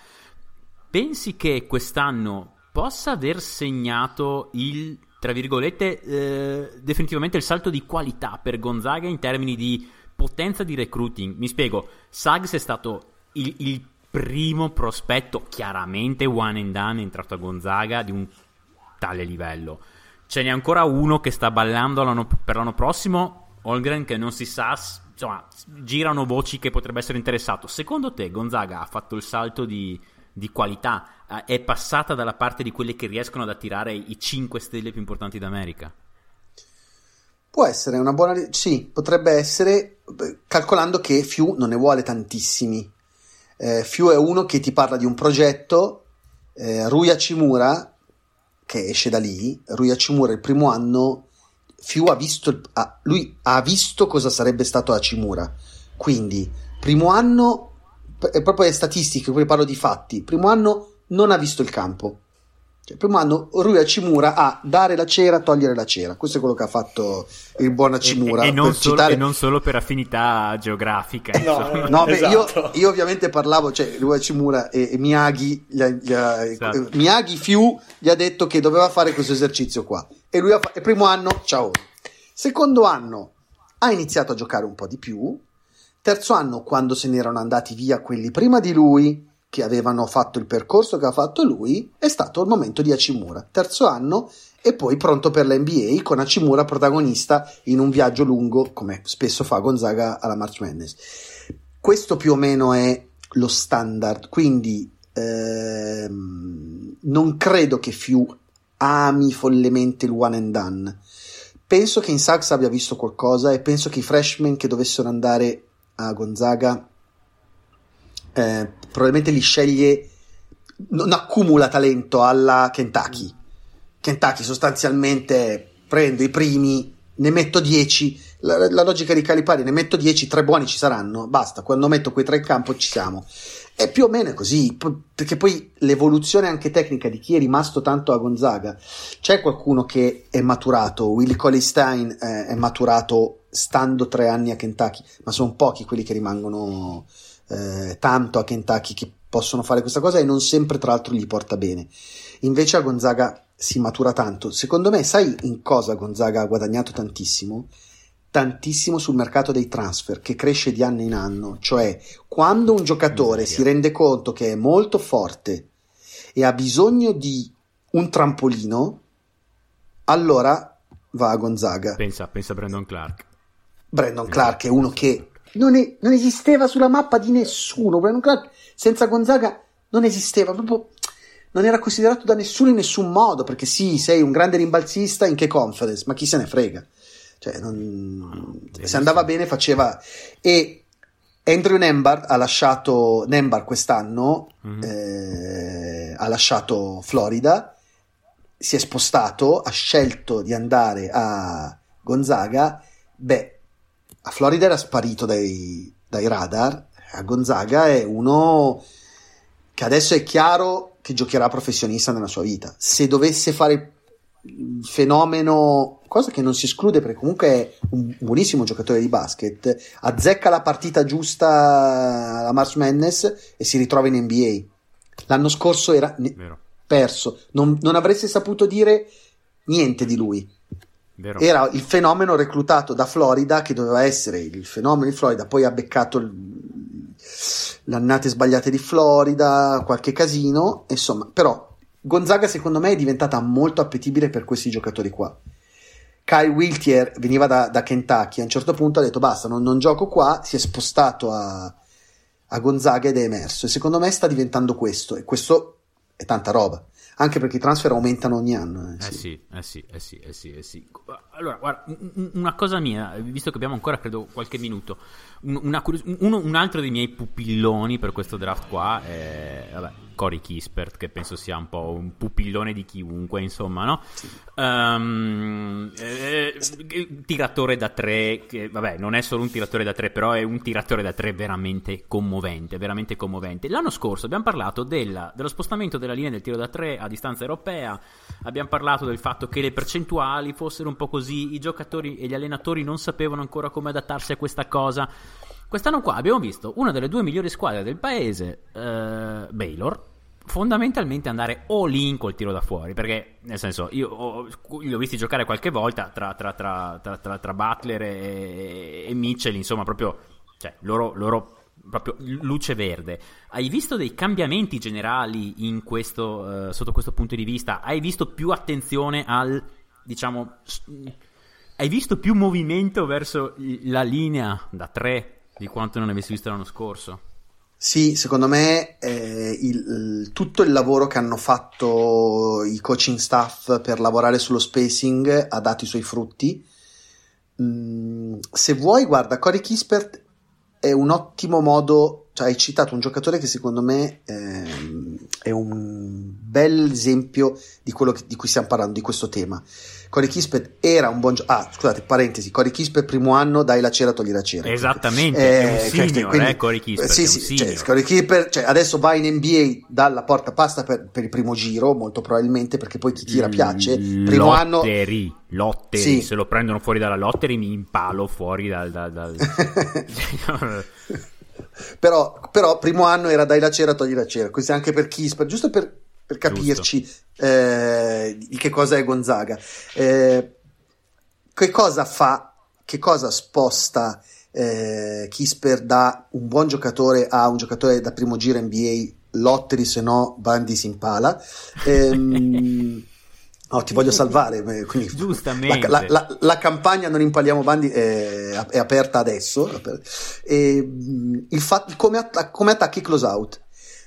Pensi che quest'anno possa aver segnato il, tra virgolette, eh, definitivamente il salto di qualità per Gonzaga in termini di potenza di recruiting? Mi spiego, Suggs è stato il, il primo prospetto chiaramente one and done entrato a Gonzaga di un tale livello. Ce n'è ancora uno che sta ballando l'anno- per l'anno prossimo, Holmgren, che non si sa, insomma, girano voci che potrebbe essere interessato. Secondo te Gonzaga ha fatto il salto di, di qualità? È passata dalla parte di quelle che riescono ad attirare i 5 stelle più importanti d'America? Può essere una buona. Sì, potrebbe essere, calcolando che Fiu non ne vuole tantissimi. Eh, Fiu è uno che ti parla di un progetto. Eh, Rui Hachimura, che esce da lì, Rui Hachimura il primo anno. Fiu ha visto, ha- lui ha visto cosa sarebbe stato Hachimura. Quindi, primo anno, è proprio le statistiche, poi parlo di fatti. Primo anno non ha visto il campo. Cioè, primo anno Rui Hachimura a dare la cera, togliere la cera. Questo è quello che ha fatto il buon Hachimura. e, e non per solo, citare- e non solo per affinità geografica. No. No, beh, Esatto. io, io ovviamente parlavo, cioè Rui Hachimura e, e Miyagi, gli gli Esatto. eh, Miyagi Fiu gli ha detto che doveva fare questo esercizio qua. E lui ha fatto, il primo anno, ciao. Secondo anno ha iniziato a giocare un po' di più. Terzo anno, quando se ne erano andati via quelli prima di lui, che avevano fatto il percorso che ha fatto lui, è stato il momento di Hachimura. Terzo anno e poi pronto per la NBA con Hachimura protagonista in un viaggio lungo, come spesso fa Gonzaga alla March Madness. Questo più o meno è lo standard, quindi ehm, non credo che Fiu ami follemente il one and done. Penso che in Sachs abbia visto qualcosa e penso che i freshman che dovessero andare a Gonzaga eh, probabilmente li sceglie non accumula talento alla Kentucky. Kentucky sostanzialmente prendo i primi, ne metto 10, la, la logica di Calipari, ne metto 10, tre buoni ci saranno, basta, quando metto quei tre in campo ci siamo. È più o meno così, perché poi l'evoluzione anche tecnica di chi è rimasto tanto a Gonzaga, c'è qualcuno che è maturato, Willy Colley eh, è maturato stando tre anni a Kentucky, ma sono pochi quelli che rimangono eh, tanto a Kentucky che possono fare questa cosa e non sempre tra l'altro gli porta bene. Invece a Gonzaga si matura tanto. Secondo me, sai in cosa Gonzaga ha guadagnato tantissimo? Tantissimo sul mercato dei transfer che cresce di anno in anno, cioè quando un giocatore si rende conto che è molto forte e ha bisogno di un trampolino, allora va a Gonzaga. Pensa, pensa a Brandon Clark. Brandon Clark è uno che non, è, non, esisteva sulla mappa di nessuno. Brandon Clark senza Gonzaga non esisteva proprio. Non era considerato da nessuno in nessun modo. Perché sì, sei un grande rimbalzista in che conference, ma chi se ne frega. Cioè, non, se andava bene, faceva. E Andrew Nembard ha lasciato Nembard quest'anno, mm-hmm. eh, ha lasciato Florida, si è spostato, ha scelto di andare a Gonzaga. Beh, a Florida era sparito dai, dai radar, a Gonzaga è uno che adesso è chiaro che giocherà professionista nella sua vita. Se dovesse fare il fenomeno, cosa che non si esclude perché comunque è un buonissimo giocatore di basket, azzecca la partita giusta alla Mars Madness e si ritrova in NBA. L'anno scorso era ne- perso, non, non avreste saputo dire niente di lui Vero. Era il fenomeno reclutato da Florida, che doveva essere il fenomeno di Florida, poi ha beccato le annate sbagliate di Florida, qualche casino, insomma, però Gonzaga secondo me è diventata molto appetibile per questi giocatori qua. Kyle Wiltier veniva da, da Kentucky, a un certo punto ha detto basta, non, non gioco qua, si è spostato a, a Gonzaga ed è emerso e secondo me sta diventando questo e questo è tanta roba anche perché i transfer aumentano ogni anno. Eh, eh sì. Eh, sì, eh sì, eh sì, eh sì, Allora, guarda, una cosa mia, visto che abbiamo ancora, credo, qualche minuto, una, uno, un altro dei miei pupilloni per questo draft qua è, vabbè, Cory Kispert, che penso sia un po' un pupillone di chiunque, insomma, no? Sì. Um, eh, tiratore da tre, che vabbè, non è solo un tiratore da tre, però è un tiratore da tre veramente commovente, veramente commovente. L'anno scorso abbiamo parlato della, dello spostamento della linea del tiro da tre a distanza europea, abbiamo parlato del fatto che le percentuali fossero un po' così, i giocatori e gli allenatori non sapevano ancora come adattarsi a questa cosa. Quest'anno qua abbiamo visto una delle due migliori squadre del paese, eh, Baylor, fondamentalmente andare all in col tiro da fuori perché nel senso io ho, li ho visti giocare qualche volta tra, tra, tra, tra Butler e, e, Mitchell insomma proprio cioè loro, loro, proprio luce verde. Hai visto dei cambiamenti generali questo, uh, sotto questo punto di vista? Hai visto più attenzione al diciamo hai visto più movimento verso la linea da tre di quanto non avessi visto l'anno scorso sì, secondo me eh, il, tutto il lavoro che hanno fatto i coaching staff per lavorare sullo spacing ha dato i suoi frutti. Mm, se vuoi, guarda, Cory Kispert è un ottimo modo, cioè hai citato un giocatore che secondo me eh, è un bel esempio di quello che, di cui stiamo parlando, di questo tema. Cory Kispet era un buon giocatore. Ah, scusate, parentesi. Cory Kispet, primo anno, dai la cera, togli la cera. Esattamente, eh, è un senior, quindi, eh, Cory Kispet. Sì, sì, cioè, Cory Kispet, cioè, adesso va in NBA dalla porta pasta per, per, il primo giro, molto probabilmente, perché poi chi tira piace. Primo anno... Lottery, sì. se lo prendono fuori dalla lottery mi impalo fuori dal... dal, dal... però, però, primo anno era dai la cera, togli la cera. Questo anche per Kispet, giusto per per capirci eh, di che cosa è Gonzaga. Eh, che cosa fa, che cosa sposta eh, Kisper da un buon giocatore a un giocatore da primo giro NBA, lotteri se no Bandi si impala. Ehm, No, ti voglio salvare. Quindi Giustamente. La, la, la, la, campagna Non impaliamo bandi è, è aperta adesso. E, il fatto, come, att- come attacchi close out.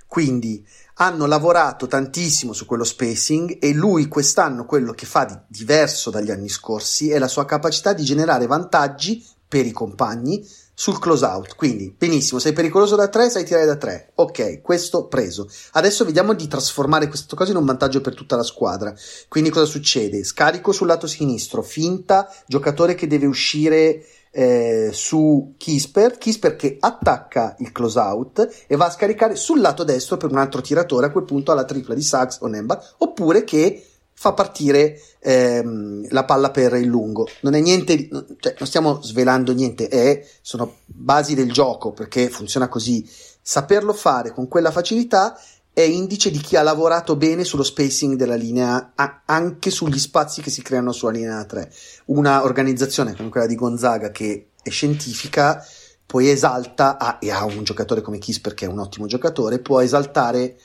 Quindi hanno lavorato tantissimo su quello spacing e lui quest'anno quello che fa di diverso dagli anni scorsi è la sua capacità di generare vantaggi per i compagni sul close out. Quindi, benissimo, sei pericoloso da 3, sai tirare da 3. Ok, questo preso. Adesso vediamo di trasformare questa cosa in un vantaggio per tutta la squadra. Quindi cosa succede? Scarico sul lato sinistro, finta, giocatore che deve uscire eh, su Kisper, Kisper che attacca il close out e va a scaricare sul lato destro per un altro tiratore, a quel punto alla tripla di Sachs o Nemba, oppure che fa partire ehm, la palla per il lungo. Non è niente, cioè, non stiamo svelando niente, è, sono basi del gioco perché funziona così. Saperlo fare con quella facilità è indice di chi ha lavorato bene sullo spacing della linea, a, anche sugli spazi che si creano sulla linea 3. Una organizzazione come quella di Gonzaga che è scientifica, poi esalta, ah, e ha un giocatore come Kisper che è un ottimo giocatore, può esaltare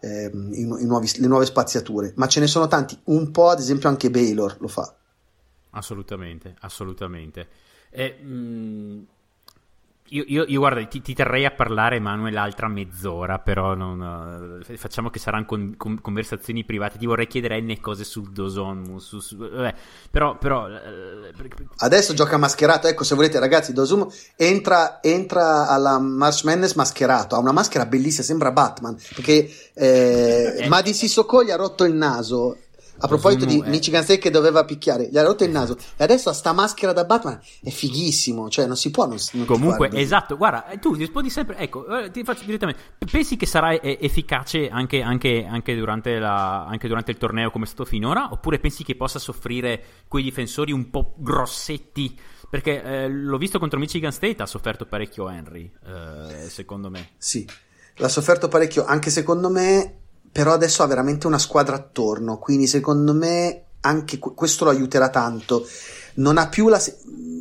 ehm, i, i nuovi, le nuove spaziature, ma ce ne sono tanti, un po' ad esempio anche Baylor lo fa. Assolutamente, assolutamente. E, mh, io, io, io, guarda, ti, ti, terrei a parlare, Emanuele, l'altra mezz'ora, però non, uh, facciamo che saranno con, con, conversazioni private. Ti vorrei chiedere N cose sul Dosum, su, su, vabbè, però... però uh, Adesso gioca mascherato, ecco, se volete ragazzi, Dosum entra, entra alla March Madness mascherato, ha una maschera bellissima, sembra Batman, perché eh, eh. Madi Sissoko gli ha rotto il naso a proposito di è... Michigan State che doveva picchiare, gli ha rotto il naso e adesso ha sta maschera da Batman è fighissimo, cioè non si può non, non Comunque, esatto, guarda, tu rispondi sempre, ecco, eh, ti faccio direttamente, pensi che sarà efficace anche, anche, anche, durante la, anche durante il torneo come è stato finora? Oppure pensi che possa soffrire quei difensori un po' grossetti? Perché eh, l'ho visto contro Michigan State, ha sofferto parecchio Henry, eh, secondo me. Sì, l'ha sofferto parecchio, anche secondo me però adesso ha veramente una squadra attorno, quindi secondo me anche questo lo aiuterà tanto. Non ha più la,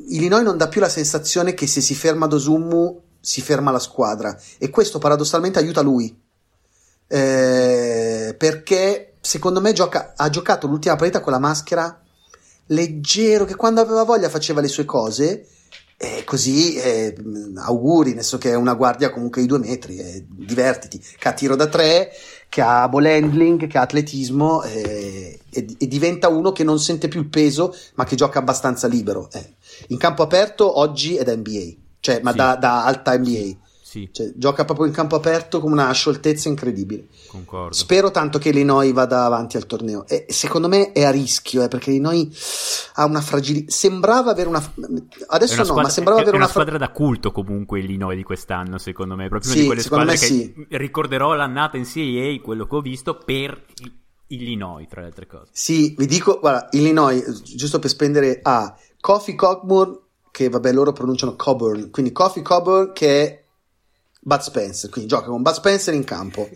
Illinois non dà più la sensazione che se si ferma Dosumu si ferma la squadra e questo paradossalmente aiuta lui. Eh, perché secondo me gioca, ha giocato l'ultima partita con la maschera leggero che quando aveva voglia faceva le sue cose e così eh, auguri, nel senso che è una guardia comunque di due metri, eh, divertiti, che ha tiro da tre, che ha ball handling, che ha atletismo eh, e, e, diventa uno che non sente più il peso ma che gioca abbastanza libero. Eh. In campo aperto oggi è da NBA, cioè ma sì. da, da, alta NBA. Sì. Cioè, gioca proprio in campo aperto con una scioltezza incredibile. Concordo. Spero tanto che Illinois vada avanti al torneo. E secondo me è a rischio, eh, perché Illinois ha una fragilità. Sembrava avere una. Adesso una no, squadra, ma sembrava avere una. È una squadra da culto comunque Illinois di quest'anno, secondo me. Proprio sì, di quelle squadre che sì. ricorderò l'annata in CAA, quello che ho visto, per Illinois, tra le altre cose. Sì, vi dico, guarda, Illinois, giusto per spendere a Coffee Cockburn, che vabbè loro pronunciano Coburn, quindi Coffee Coburn che è Bud Spencer, quindi gioca con Bud Spencer in campo.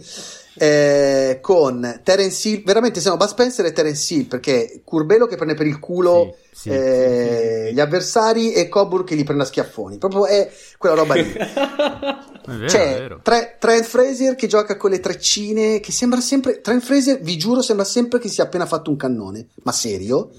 Eh, con Terence Hill, veramente siamo Bud Spencer e Terence Hill perché Curbelo che prende per il culo sì, sì, eh, sì, gli avversari e Coburn che li prende a schiaffoni. Proprio è quella roba lì. vero, C'è tre, Trent Fraser che gioca con le treccine, che sembra sempre. Trent Fraser, vi giuro, sembra sempre che sia appena fatto un cannone, ma serio.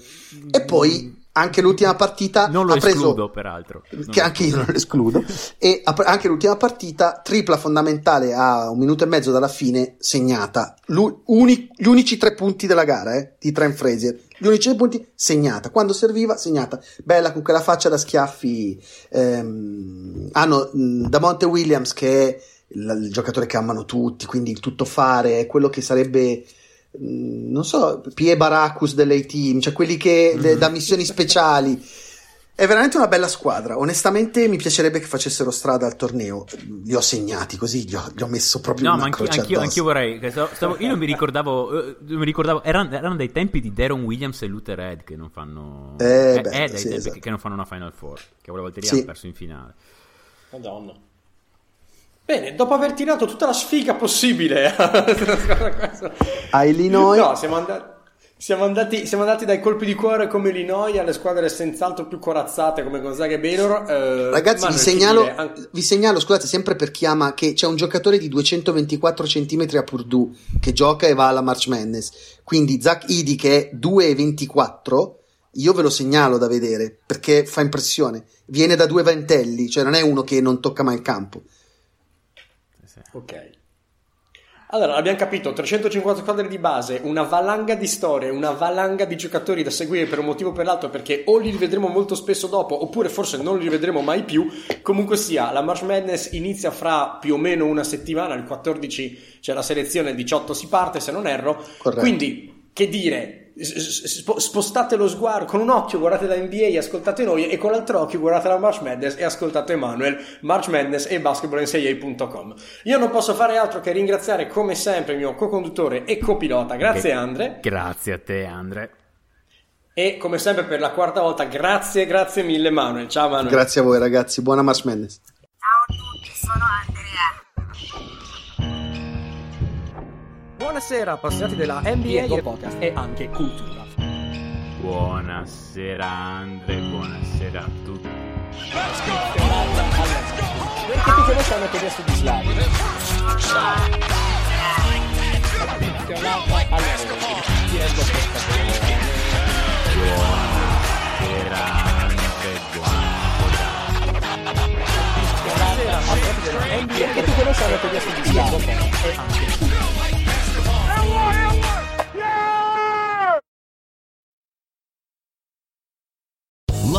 E poi anche l'ultima partita non lo ha preso, escludo peraltro. Che anche io non lo escludo. E anche l'ultima partita tripla fondamentale a un minuto e mezzo dalla fine segnata. L'uni, gli unici tre punti della gara eh, di Trent Fraser gli unici tre punti segnata. Quando serviva segnata. Bella con quella faccia da schiaffi ehm, hanno da Monte Williams che è il, il giocatore che amano tutti quindi il tutto fare è quello che sarebbe non so, Pie Baracus delle team, cioè quelli che mm. da missioni speciali. È veramente una bella squadra. Onestamente, mi piacerebbe che facessero strada al torneo. Li ho segnati così, gli ho, gli ho messo proprio no, una ma anch'io, anch'io, anch'io vorrei. Stavo, io non mi ricordavo. Eh, non mi ricordavo erano, erano, dei tempi di Daron Williams e Luther Ed che non fanno. Eh, beh, è, dai sì, tempi esatto. che non fanno una Final Four. Che quella volta lì sì. hanno perso in finale. Madonna. Bene, dopo aver tirato tutta la sfiga possibile a Illinois, no, siamo andati, siamo, andati, siamo andati, dai colpi di cuore come Illinois alle squadre senz'altro più corazzate come Gonzaga e Baylor. Eh, Ragazzi, vi segnalo, anche... vi segnalo, scusate, sempre per chi ama, che c'è un giocatore di 224 cm a Purdue che gioca e va alla March Madness. Quindi Zach Idi che è 2,24 io ve lo segnalo da vedere perché fa impressione. Viene da due ventelli, cioè non è uno che non tocca mai il campo. Ok. Allora, abbiamo capito, 350 squadre di base, una valanga di storie, una valanga di giocatori da seguire per un motivo o per l'altro, perché o li rivedremo molto spesso dopo, oppure forse non li rivedremo mai più. Comunque sia, la March Madness inizia fra più o meno una settimana, il 14 c'è la selezione, il 18 si parte, se non erro. Corretto. Quindi, che dire, spostate lo sguardo con un occhio guardate la NBA e ascoltate noi e con l'altro occhio guardate la March Madness e ascoltate Emanuel March Madness e basketballinseia.com io non posso fare altro che ringraziare come sempre il mio co-conduttore e copilota grazie. Andre Grazie a te, Andre. e come sempre per la quarta volta grazie grazie mille Manuel ciao Manuel Grazie a voi ragazzi, buona March Madness. Ciao a tutti, sono Andrea. Buonasera, appassionati della NBA e podcast e anche cultura. Buonasera, Andre. Buonasera a tutti. Perché tutti voi sanno che adesso di Slavi. Buonasera, Andre. Buonasera. Appassionati della NBA perché tutti voi sanno che adesso di Slavi. E anche cultura. Fire!